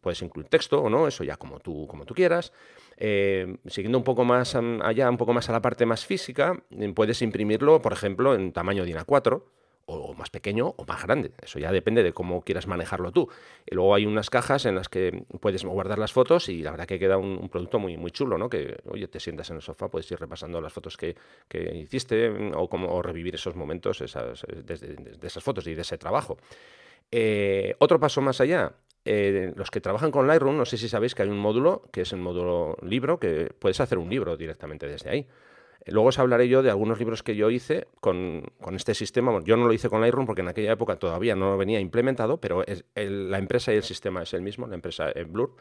puedes incluir texto o no, eso ya como tú, como tú quieras. Eh, siguiendo un poco más allá, un poco más a la parte más física, puedes imprimirlo, por ejemplo, en tamaño DIN A4 o más pequeño o más grande. Eso ya depende de cómo quieras manejarlo tú. Y luego hay unas cajas en las que puedes guardar las fotos y la verdad que queda un, producto muy, muy chulo, ¿no? Que, oye, te sientas en el sofá, puedes ir repasando las fotos que, hiciste o, como, revivir esos momentos esas, de, esas fotos y de ese trabajo. Eh, otro paso más allá, eh, los que trabajan con Lightroom, no sé si sabéis que hay un módulo, que es el módulo libro, que puedes hacer un libro directamente desde ahí. Luego os hablaré yo de algunos libros que yo hice con, este sistema. yo no lo hice con Lightroom porque en aquella época todavía no lo venía implementado, pero la empresa y el sistema es el mismo, la empresa Blur.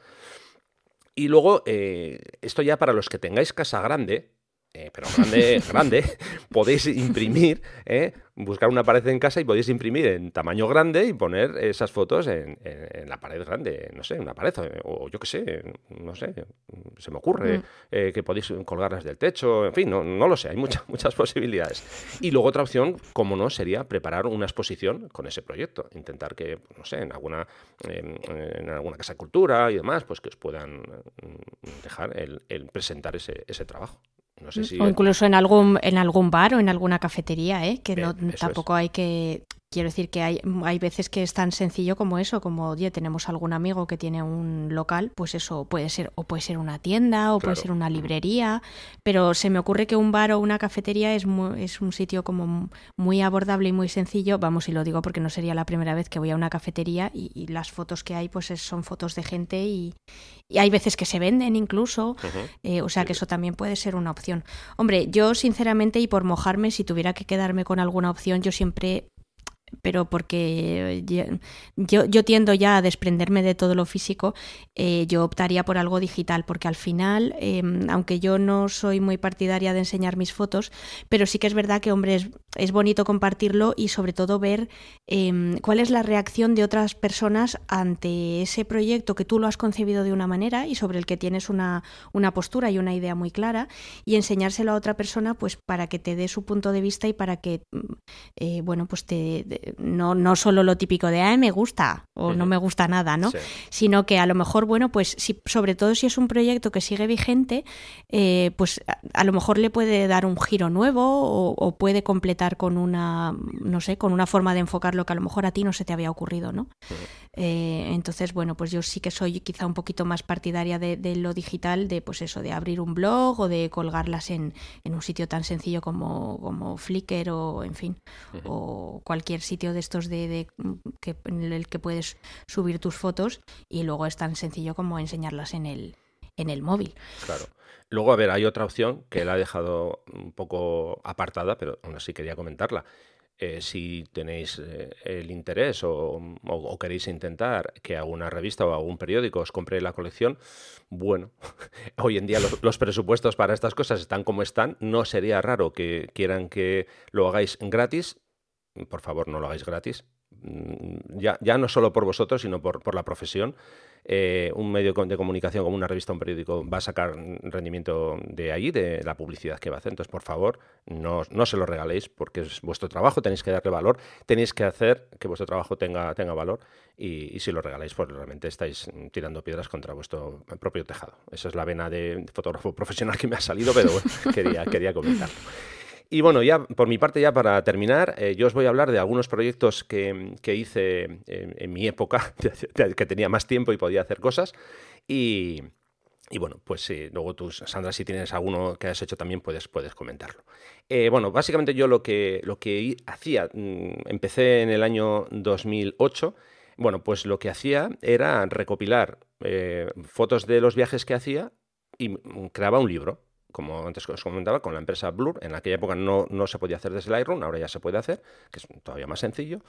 Y luego, eh, esto ya para los que tengáis casa grande, eh, pero grande, *laughs* grande, podéis imprimir, eh, buscar una pared en casa y podéis imprimir en tamaño grande y poner esas fotos en, la pared grande, no sé, una pared, o, yo qué sé, no sé, se me ocurre mm. eh, que podéis colgarlas del techo, en fin, no, no lo sé, hay muchas, muchas posibilidades. Y luego otra opción, como no, sería preparar una exposición con ese proyecto, intentar que, no sé, en alguna, en, alguna casa de cultura y demás, pues que os puedan mm, dejar el, el presentar ese, ese trabajo o incluso en algún, en algún bar o en alguna cafetería, ¿eh? que no, tampoco hay que Quiero decir que hay, hay veces que es tan sencillo como eso, como, oye, tenemos algún amigo que tiene un local, pues eso puede ser, o puede ser una tienda, o puede ser una librería, pero se me ocurre que un bar o una cafetería es, es un sitio como muy abordable y muy sencillo, vamos, y lo digo porque no sería la primera vez que voy a una cafetería y, las fotos que hay, pues son fotos de gente y, hay veces que se venden incluso, eh, o sea que eso también puede ser una opción. Hombre, yo sinceramente y por mojarme, si tuviera que quedarme con alguna opción, yo siempre pero porque yo, yo, tiendo ya a desprenderme de todo lo físico, eh, yo optaría por algo digital, porque al final, em, aunque yo no soy muy partidaria de enseñar mis fotos, pero sí que es verdad que, hombre, es, bonito compartirlo y sobre todo ver em, cuál es la reacción de otras personas ante ese proyecto que tú lo has concebido de una manera y sobre el que tienes una, una postura y una idea muy clara, y enseñárselo a otra persona, pues para que te dé su punto de vista y para que, mm, eh, bueno, pues te no, no solo lo típico de, ay, me gusta o no me gusta nada, ¿no? Sino que a lo mejor, bueno, pues si, sobre todo si es un proyecto que sigue vigente, eh, pues a, lo mejor le puede dar un giro nuevo o, puede completar con una, no sé, con una forma de enfocarlo que a lo mejor a ti no se te había ocurrido, ¿no? Eh, entonces, bueno, pues yo sí que soy quizá un poquito más partidaria de, lo digital, de pues eso, de abrir un blog o de colgarlas en, en un sitio tan sencillo como, como Flickr o, en fin, o cualquier sitio de estos de, que, en el que puedes subir tus fotos y luego es tan sencillo como enseñarlas en el, en el móvil. Claro. Luego, a ver, hay otra opción que la he dejado un poco apartada, pero aún así quería comentarla. Eh, si tenéis eh, el interés o, queréis intentar que alguna revista o algún periódico os compre la colección, bueno, *laughs* hoy en día los, presupuestos para estas cosas están como están. No sería raro que quieran que lo hagáis gratis por favor no lo hagáis gratis. Mm, ya, ya no solo por vosotros, sino por, por la profesión. Eh, un medio de comunicación como una revista o un periódico va a sacar rendimiento de ahí, de la publicidad que va a hacer. Entonces, por favor, no, no se lo regaléis porque es vuestro trabajo, tenéis que darle valor, tenéis que hacer que vuestro trabajo tenga, tenga valor y, si lo regaláis, pues realmente estáis tirando piedras contra vuestro propio tejado. Esa es la vena de fotógrafo profesional que me ha salido, pero *laughs* quería, quería comentarlo. Y bueno, ya por mi parte, ya para terminar, eh, yo os voy a hablar de algunos proyectos que, hice en, mi época, *laughs* que tenía más tiempo y podía hacer cosas. Y, bueno, pues luego tú, Sandra, si tienes alguno que has hecho también, puedes, puedes comentarlo. Eh, bueno, básicamente yo lo que, lo que hacía, mm, empecé en el año 2008. Bueno, pues lo que hacía era recopilar eh, fotos de los viajes que hacía y mm, creaba un libro como antes os comentaba, con la empresa Blur. En aquella época no, no se podía hacer desde Lightroom, ahora ya se puede hacer, que es todavía más sencillo.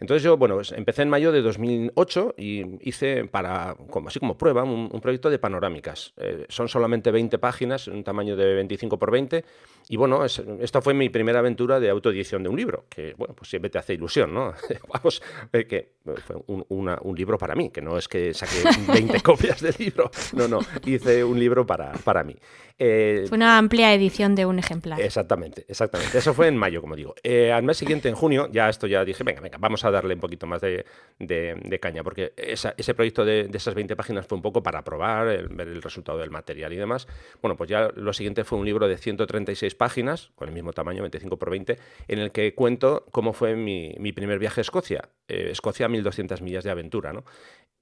Entonces yo, bueno, pues empecé en mayo de 2008 y hice para, como, así como prueba, un, proyecto de panorámicas. Eh, son solamente 20 páginas, un tamaño de 25 por 20. Y bueno, esta fue mi primera aventura de autoedición de un libro, que bueno, pues siempre te hace ilusión, ¿no? *laughs* Vamos, eh, que fue un, libro para mí, que no es que saqué 20 *laughs* copias del libro, no, no, hice un libro para, para mí. Eh, fue una amplia edición de un ejemplar. Exactamente, exactamente. Eso fue en mayo, como digo. Eh, al mes siguiente, en junio, ya esto ya dije, venga, venga, vamos a darle un poquito más de, caña, porque ese proyecto de, esas 20 páginas fue un poco para probar, ver el resultado del material y demás. Bueno, pues ya lo siguiente fue un libro de 136 páginas, con el mismo tamaño, 25 por 20, en el que cuento cómo fue mi, primer viaje a Escocia. Eh, Escocia, 1200 millas de aventura, ¿no?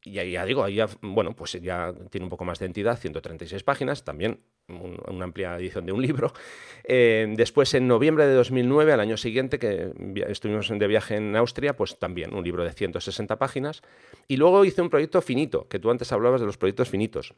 Y ahí ya digo, ahí ya, bueno, pues ya tiene un poco más de entidad, 136 páginas, también una amplia edición de un libro. *laughs* Eh, después, en noviembre de 2009, al año siguiente, que estuvimos de viaje en Austria, pues también un libro de 160 páginas. Y luego hice un proyecto finito, que tú antes hablabas de los proyectos finitos.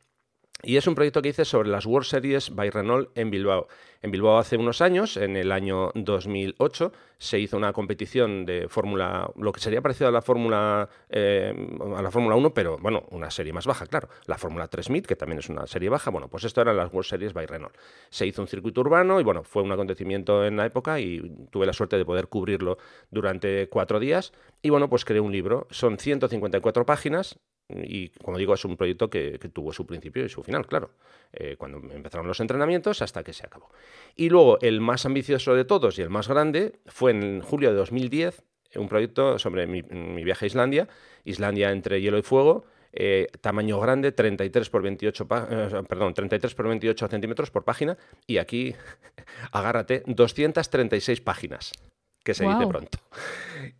Y es un proyecto que hice sobre las World Series by Renault en Bilbao. En Bilbao hace unos años, en el año 2008, se hizo una competición de Fórmula, lo que sería parecido a la Fórmula eh, a la Fórmula 1, pero bueno, una serie más baja, claro. La Fórmula 3000, que también es una serie baja, bueno, pues esto eran las World Series by Renault. Se hizo un circuito urbano y bueno, fue un acontecimiento en la época y tuve la suerte de poder cubrirlo durante cuatro días. Y bueno, pues creé un libro. Son 154 páginas y como digo, es un proyecto que, tuvo su principio y su final, claro, eh, cuando empezaron los entrenamientos hasta que se acabó. Y luego, el más ambicioso de todos y el más grande fue en julio de 2010, un proyecto sobre mi, viaje a Islandia, Islandia entre hielo y fuego, eh, tamaño grande, 33 por 28, eh, perdón, 33 por 28 centímetros por página, y aquí, *laughs* agárrate, 236 páginas que se dice pronto.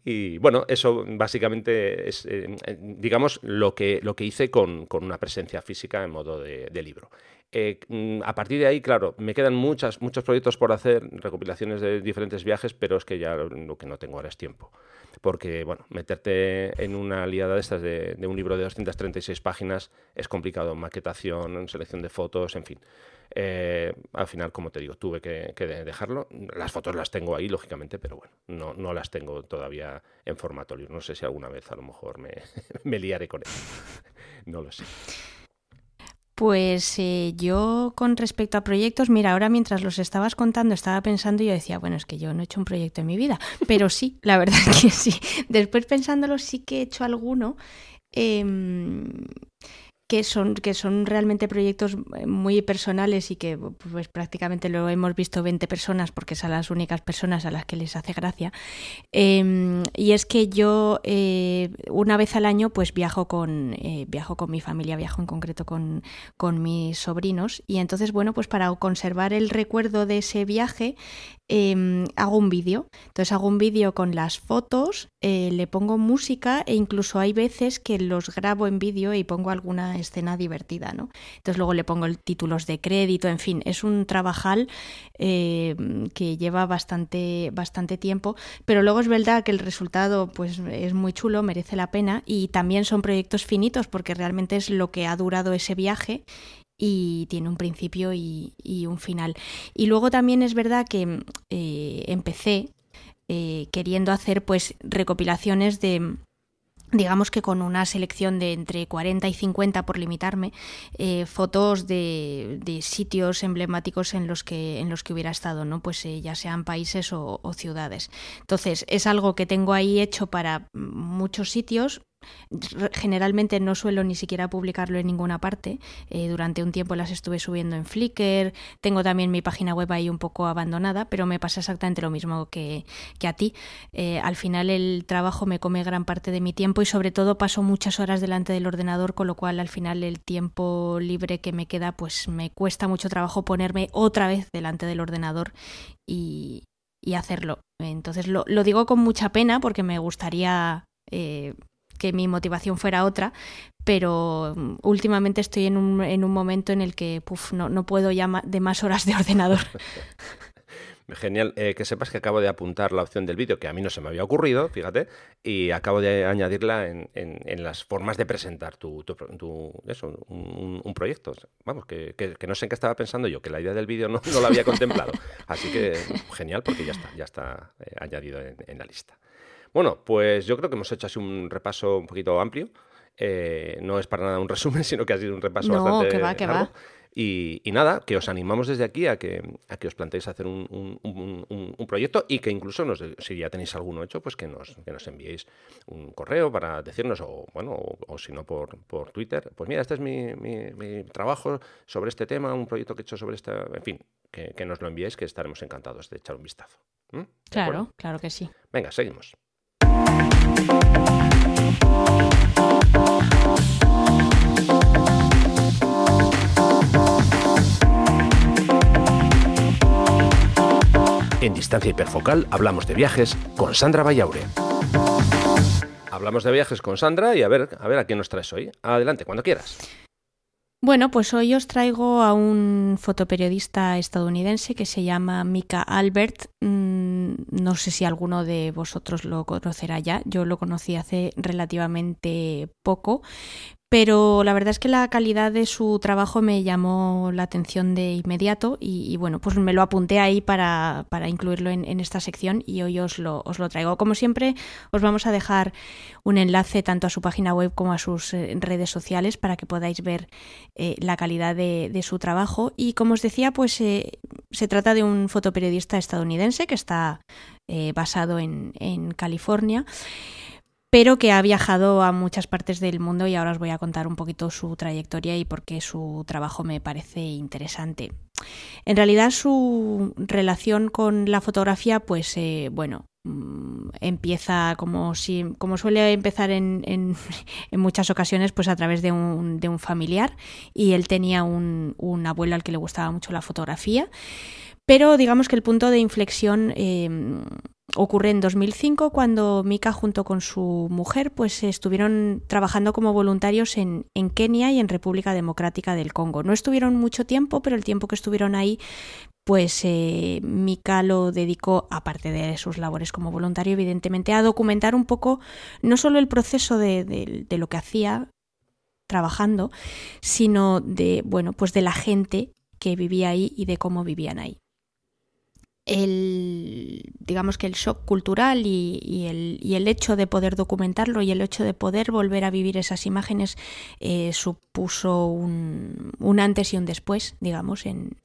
Y bueno, eso básicamente es, eh, digamos, lo que, lo que hice con, una presencia física en modo de, libro. Eh, mm, a partir de ahí, claro, me quedan muchas, muchos proyectos por hacer, recopilaciones de diferentes viajes, pero es que ya lo que no tengo ahora es tiempo. Porque, bueno, meterte en una liada de estas de, un libro de 236 páginas es complicado, maquetación, selección de fotos, en fin. Eh, al final, como te digo, tuve que, dejarlo. Las fotos las tengo ahí, lógicamente, pero bueno, no, no las tengo todavía en formato libro. No sé si alguna vez a lo mejor me, *laughs* me liaré con él. *laughs* no lo sé. Pues eh, yo con respecto a proyectos, mira, ahora mientras los estabas contando estaba pensando y yo decía, bueno, es que yo no he hecho un proyecto en mi vida, *laughs* pero sí, la verdad *laughs* que sí. Después pensándolo sí que he hecho alguno. Em, que son, que son realmente proyectos eh, muy personales y que pues prácticamente lo hemos visto 20 personas porque son las únicas personas a las que les hace gracia. Em, y es que yo eh, una vez al año pues viajo con, eh, viajo con mi familia, viajo en concreto con, con mis sobrinos y entonces bueno pues para conservar el recuerdo de ese viaje Em, hago un vídeo. Entonces hago un vídeo con las fotos, eh, le pongo música e incluso hay veces que los grabo en vídeo y pongo alguna escena divertida, ¿no? Entonces luego le pongo títulos de crédito, en fin, es un trabajal em, que lleva bastante, bastante tiempo, pero luego es verdad que el resultado pues es muy chulo, merece la pena y también son proyectos finitos porque realmente es lo que ha durado ese viaje y tiene un principio y, un final. Y luego también es verdad que eh, empecé eh, queriendo hacer pues recopilaciones de digamos que con una selección de entre 40 y 50 por limitarme eh, fotos de, sitios emblemáticos en los que en los que hubiera estado no pues ya sean países o, ciudades entonces es algo que tengo ahí hecho para muchos sitios Generalmente no suelo ni siquiera publicarlo en ninguna parte. Eh, durante un tiempo las estuve subiendo en Flickr. Tengo también mi página web ahí un poco abandonada, pero me pasa exactamente lo mismo que, a ti. Eh, al final el trabajo me come gran parte de mi tiempo y sobre todo paso muchas horas delante del ordenador, con lo cual al final el tiempo libre que me queda, pues me cuesta mucho trabajo ponerme otra vez delante del ordenador y, hacerlo. Entonces lo, digo con mucha pena porque me gustaría eh, que mi motivación fuera otra, pero mm, últimamente estoy en un, en un momento en el que no, no puedo ya de más horas de ordenador. *laughs* Genial. Eh, que sepas que acabo de apuntar la opción del vídeo, que a mí no se me había ocurrido, fíjate, y acabo de añadirla en, las formas de presentar tu, eso, un, proyecto. Vamos, que, no sé en qué estaba pensando yo, que la idea del vídeo no, no la había contemplado. Así que genial, porque ya está, ya está eh, añadido en, la lista. Bueno, pues yo creo que hemos hecho así un repaso un poquito amplio. Eh, no es para nada un *laughs* resumen, sino que ha sido un repaso no, bastante que va, que Va. Y, nada, que os animamos desde aquí a que, a que os planteéis hacer un, proyecto y que incluso nos, si ya tenéis alguno hecho, pues que nos, que nos enviéis un correo para decirnos, o bueno, o, si no por, por Twitter, pues mira, este es mi, mi, trabajo sobre este tema, un proyecto que he hecho sobre este, en fin, que, nos lo enviéis, que estaremos encantados de echar un vistazo. Claro, claro que sí. Venga, seguimos. En Distancia Hiperfocal hablamos de viajes con Sandra Vallaure. Hablamos de viajes con Sandra y a ver, a ver a quién nos traes hoy. Adelante, cuando quieras. Bueno, pues hoy os traigo a un fotoperiodista estadounidense que se llama Mika Albert. Mm, no sé si alguno de vosotros lo conocerá ya. Yo lo conocí hace relativamente poco, pero la verdad es que la calidad de su trabajo me llamó la atención de inmediato y, bueno, pues me lo apunté ahí para, para incluirlo en, esta sección y hoy os lo, os lo traigo. Como siempre, os vamos a dejar un enlace tanto a su página web como a sus eh, redes sociales para que podáis ver eh, la calidad de, su trabajo. Y como os decía, pues eh, se trata de un fotoperiodista estadounidense que está basado en, en California pero que ha viajado a muchas partes del mundo y ahora os voy a contar un poquito su trayectoria y por qué su trabajo me parece interesante. En realidad su relación con la fotografía, pues eh, bueno, mm, empieza como si como suele empezar en, en, *laughs* muchas ocasiones pues a través de un, de un familiar y él tenía un, abuelo al que le gustaba mucho la fotografía pero digamos que el punto de inflexión eh, ocurre en 2005 cuando Mika junto con su mujer pues estuvieron trabajando como voluntarios en, en, Kenia y en República Democrática del Congo. No estuvieron mucho tiempo, pero el tiempo que estuvieron ahí pues eh, Mika lo dedicó, aparte de sus labores como voluntario, evidentemente, a documentar un poco no solo el proceso de, de lo que hacía trabajando, sino de, bueno, pues de la gente que vivía ahí y de cómo vivían ahí el digamos que el shock cultural y, el, hecho de poder documentarlo y el hecho de poder volver a vivir esas imágenes eh, supuso un, antes y un después, digamos, en,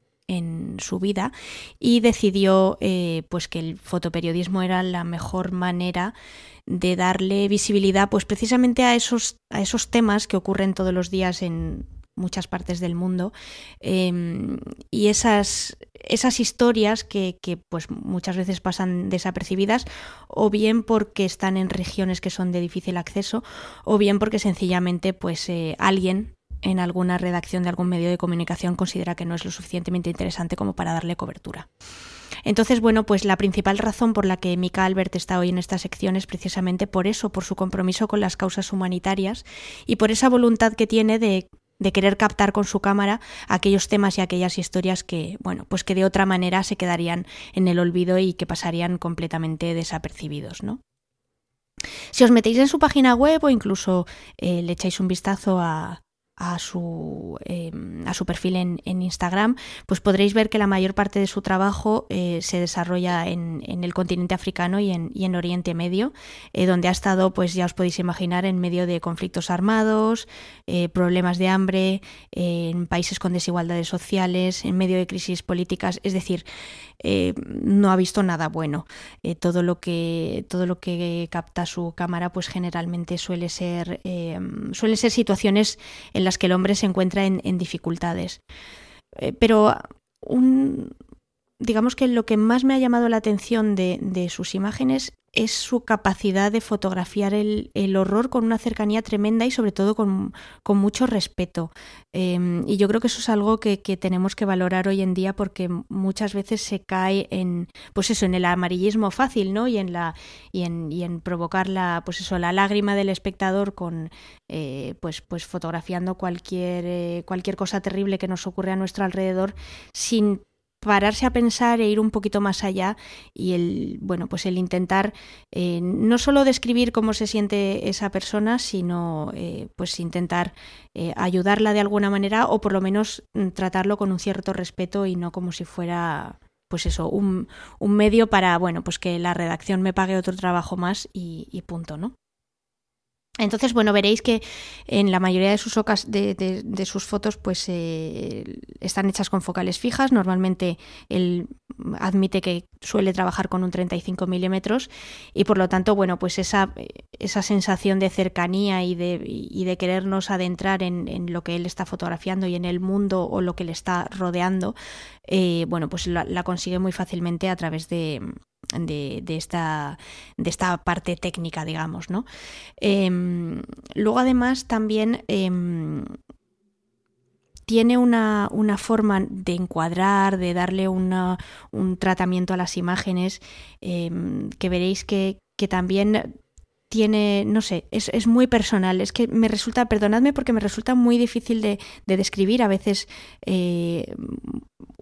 su vida. Y decidió eh, pues que el fotoperiodismo era la mejor manera de darle visibilidad pues precisamente a esos, a esos temas que ocurren todos los días en muchas partes del mundo em, y esas, esas historias que, pues muchas veces pasan desapercibidas o bien porque están en regiones que son de difícil acceso o bien porque sencillamente pues eh, alguien en alguna redacción de algún medio de comunicación considera que no es lo suficientemente interesante como para darle cobertura. Entonces, bueno, pues la principal razón por la que Mika Albert está hoy en esta sección es precisamente por eso, por su compromiso con las causas humanitarias y por esa voluntad que tiene de de querer captar con su cámara aquellos temas y aquellas historias que, bueno, pues que de otra manera se quedarían en el olvido y que pasarían completamente desapercibidos, ¿no? Si os metéis en su página web o incluso eh, le echáis un vistazo a, a su, em, a su perfil en, en, Instagram, pues podréis ver que la mayor parte de su trabajo eh, se desarrolla en, en, el continente africano y en, y en Oriente Medio, eh, donde ha estado, pues ya os podéis imaginar, en medio de conflictos armados, eh, problemas de hambre, en países con desigualdades sociales, en medio de crisis políticas, es decir, no ha visto nada bueno. todo, lo que, todo lo que capta su cámara, pues generalmente suele ser, em, suelen ser situaciones en las que el hombre se encuentra en, dificultades. Eh, pero un, digamos que lo que más me ha llamado la atención de sus imágenes es su capacidad de fotografiar el, horror con una cercanía tremenda y sobre todo con, mucho respeto. Em, y yo creo que eso es algo que, tenemos que valorar hoy en día porque muchas veces se cae en, pues eso, en el amarillismo fácil, ¿no? Y en la, y en, y en provocar la, pues eso, la lágrima del espectador con, eh, pues, pues fotografiando cualquier, eh, cualquier cosa terrible que nos ocurre a nuestro alrededor sin pararse a pensar e ir un poquito más allá y el bueno pues el intentar eh, no solo describir cómo se siente esa persona sino eh, pues intentar eh, ayudarla de alguna manera o por lo menos mm, tratarlo con un cierto respeto y no como si fuera pues eso un, un medio para bueno pues que la redacción me pague otro trabajo más y, y punto no entonces, bueno, veréis que en la mayoría de sus, ocas, de, sus fotos pues eh, están hechas con focales fijas. Normalmente él admite que suele trabajar con un 35 milímetros y por lo tanto, bueno, pues esa, esa sensación de cercanía y de, y de querernos adentrar en, en, lo que él está fotografiando y en el mundo o lo que le está rodeando, eh, bueno, pues la consigue muy fácilmente a través de, de, esta, de esta parte técnica, digamos, ¿no? Em, luego, además, también em, tiene una, una, forma de encuadrar, de darle un tratamiento a las imágenes, em, que veréis que, que también tiene, no sé, es, es, muy personal. Es que me resulta, perdonadme porque me resulta muy difícil de, de describir. A veces eh,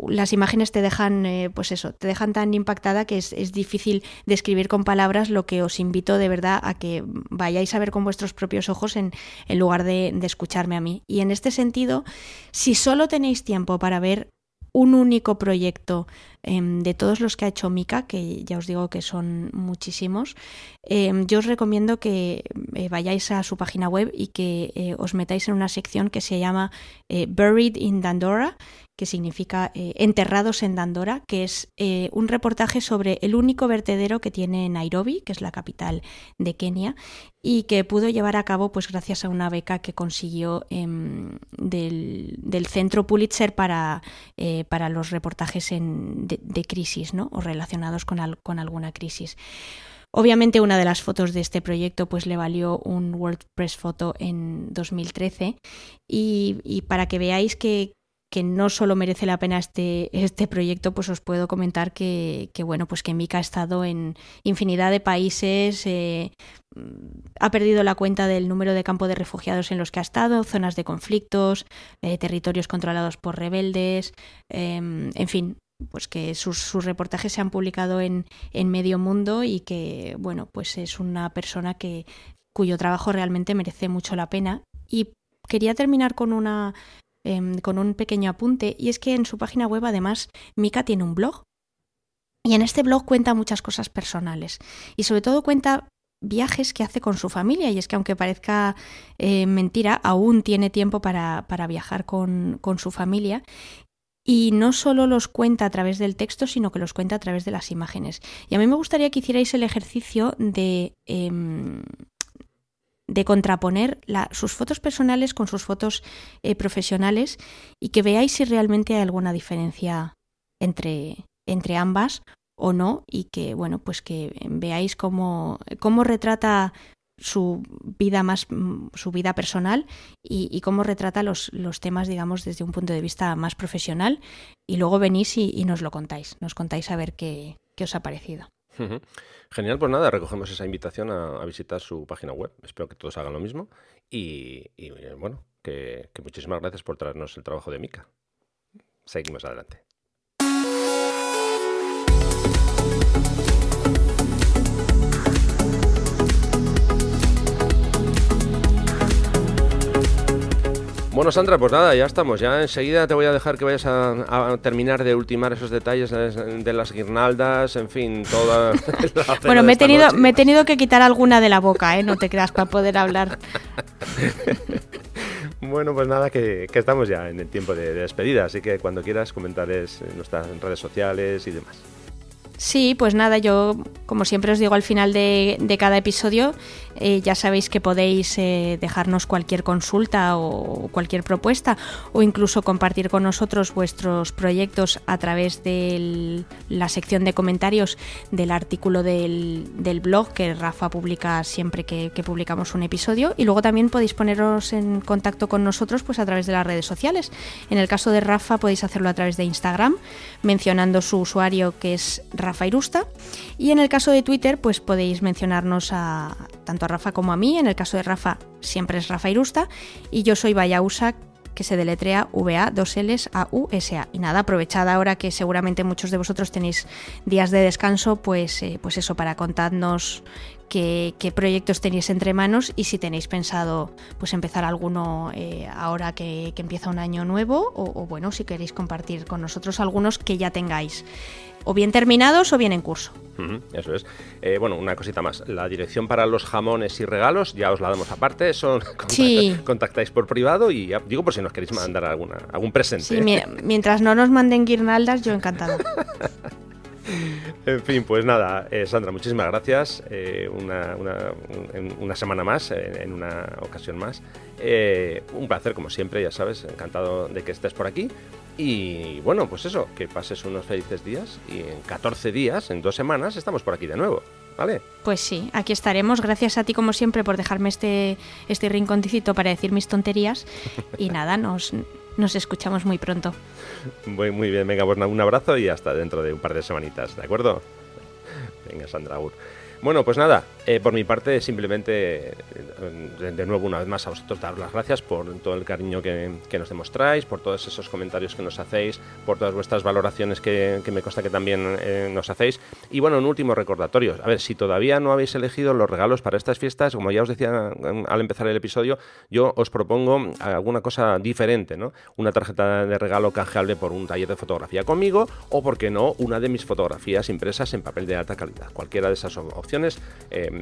las imágenes te dejan, eh, pues eso, te dejan tan impactada que es, es, difícil describir con palabras lo que os invito de verdad a que vayáis a ver con vuestros propios ojos en, en lugar de, de escucharme a mí. Y en este sentido, si solo tenéis tiempo para ver un único proyecto em, de todos los que ha hecho Mika, que ya os digo que son muchísimos, em, yo os recomiendo que eh, vayáis a su página web y que eh, os metáis en una sección que se llama eh, Buried in Dandora, que significa Enterrados en Dandora, que es un reportaje sobre el único vertedero que tiene Nairobi, que es la capital de Kenia, y que pudo llevar a cabo pues gracias a una beca que consiguió em, del, del, Centro Pulitzer para, para los reportajes en, de, crisis ¿no? o relacionados con, con alguna crisis. Obviamente una de las fotos de este proyecto pues le valió un WordPress Photo en 2013 y, y para que veáis que, que no solo merece la pena este, este proyecto, pues os puedo comentar que, que, bueno, pues que Mika ha estado en infinidad de países, eh, ha perdido la cuenta del número de campos de refugiados en los que ha estado, zonas de conflictos, eh, territorios controlados por rebeldes, eh, en fin, pues que sus, sus, reportajes se han publicado en, en medio mundo y que, bueno, pues es una persona que cuyo trabajo realmente merece mucho la pena. Y quería terminar con una Em, con un pequeño apunte, y es que en su página web además Mika tiene un blog. Y en este blog cuenta muchas cosas personales y sobre todo cuenta viajes que hace con su familia y es que aunque parezca eh, mentira, aún tiene tiempo para, para viajar con, con, su familia y no solo los cuenta a través del texto, sino que los cuenta a través de las imágenes. Y a mí me gustaría que hicierais el ejercicio de eh, de contraponer sus fotos personales con sus fotos eh, profesionales y que veáis si realmente hay alguna diferencia entre, entre ambas o no y que bueno pues que veáis cómo, cómo retrata su vida más su vida personal y, cómo retrata los, los, temas digamos desde un punto de vista más profesional y luego venís y, nos lo contáis nos contáis a ver qué, qué os ha parecido Genial, pues nada, recogemos esa invitación a, visitar su página web. Espero que todos hagan lo mismo. Y, y bueno, que, que muchísimas gracias por traernos el trabajo de Mika. Seguimos adelante. Bueno, Sandra, pues nada, ya estamos. Ya enseguida te voy a dejar que vayas a, a terminar de ultimar esos detalles de, las guirnaldas, en fin, toda. *laughs* bueno, me he, tenido, me he tenido que quitar alguna de la boca, ¿eh? No te creas para poder hablar. *laughs* bueno, pues nada, que, que, estamos ya en el tiempo de, de despedida, así que cuando quieras comentarles nuestras redes sociales y demás. Sí, pues nada, yo como siempre os digo al final de, cada episodio, eh, ya sabéis que podéis eh, dejarnos cualquier consulta o cualquier propuesta o incluso compartir con nosotros vuestros proyectos a través de la sección de comentarios del artículo del, blog que Rafa publica siempre que, que, publicamos un episodio y luego también podéis poneros en contacto con nosotros pues a través de las redes sociales. En el caso de Rafa podéis hacerlo a través de Instagram mencionando su usuario que es Rafa Irusta y en el caso de Twitter pues podéis mencionarnos a tanto a Rafa como a mí. En el caso de Rafa siempre es Rafa Irusta y yo soy Vayausa, que se deletrea VA, dos L's, A, U, S, A. Y nada, aprovechad ahora que seguramente muchos de vosotros tenéis días de descanso, pues, eh, pues eso, para contadnos qué, proyectos tenéis entre manos y si tenéis pensado pues empezar alguno eh, ahora que, empieza un año nuevo o, bueno, si queréis compartir con nosotros algunos que ya tengáis o bien terminados o bien en curso. eso es. Eh, bueno, una cosita más. La dirección para los jamones y regalos ya os la damos aparte. Eso *laughs* contactáis por privado y digo por si nos queréis mandar alguna, algún presente. Sí, *laughs* mientras no nos manden guirnaldas, yo encantado. *laughs* en fin, pues nada, eh, Sandra, muchísimas gracias. Eh, una, una, semana más, en una ocasión más. Un placer, como siempre, ya sabes, encantado de que estés por aquí. Y bueno, pues eso, que pases unos felices días y en 14 días, en dos semanas, estamos por aquí de nuevo. ¿Vale? Pues sí, aquí estaremos. Gracias a ti, como siempre, por dejarme este, este rinconcito para decir mis tonterías. Y *laughs* nada, nos, nos escuchamos muy pronto. Muy, muy bien, venga, pues un abrazo y hasta dentro de un par de semanitas, ¿de acuerdo? Venga, Sandra Ur. Bueno, pues nada, eh, por mi parte simplemente, eh, de, nuevo una vez más a vosotros daros las gracias por todo el cariño que, nos demostráis, por todos esos comentarios que nos hacéis, por todas vuestras valoraciones que, me consta que también eh, nos hacéis. Y bueno, un último recordatorio, a ver, si todavía no habéis elegido los regalos para estas fiestas, como ya os decía al empezar el episodio, yo os propongo alguna cosa diferente, ¿no? Una tarjeta de regalo canjeable por un taller de fotografía conmigo o, por qué no, una de mis fotografías impresas en papel de alta calidad. Cualquiera de esas opciones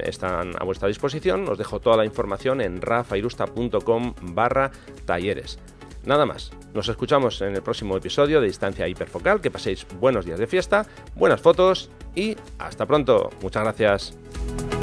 están a vuestra disposición. Os dejo toda la información en rafairusta.com barra talleres. Nada más, nos escuchamos en el próximo episodio de Distancia Hiperfocal. Que paséis buenos días de fiesta, buenas fotos y hasta pronto. Muchas gracias.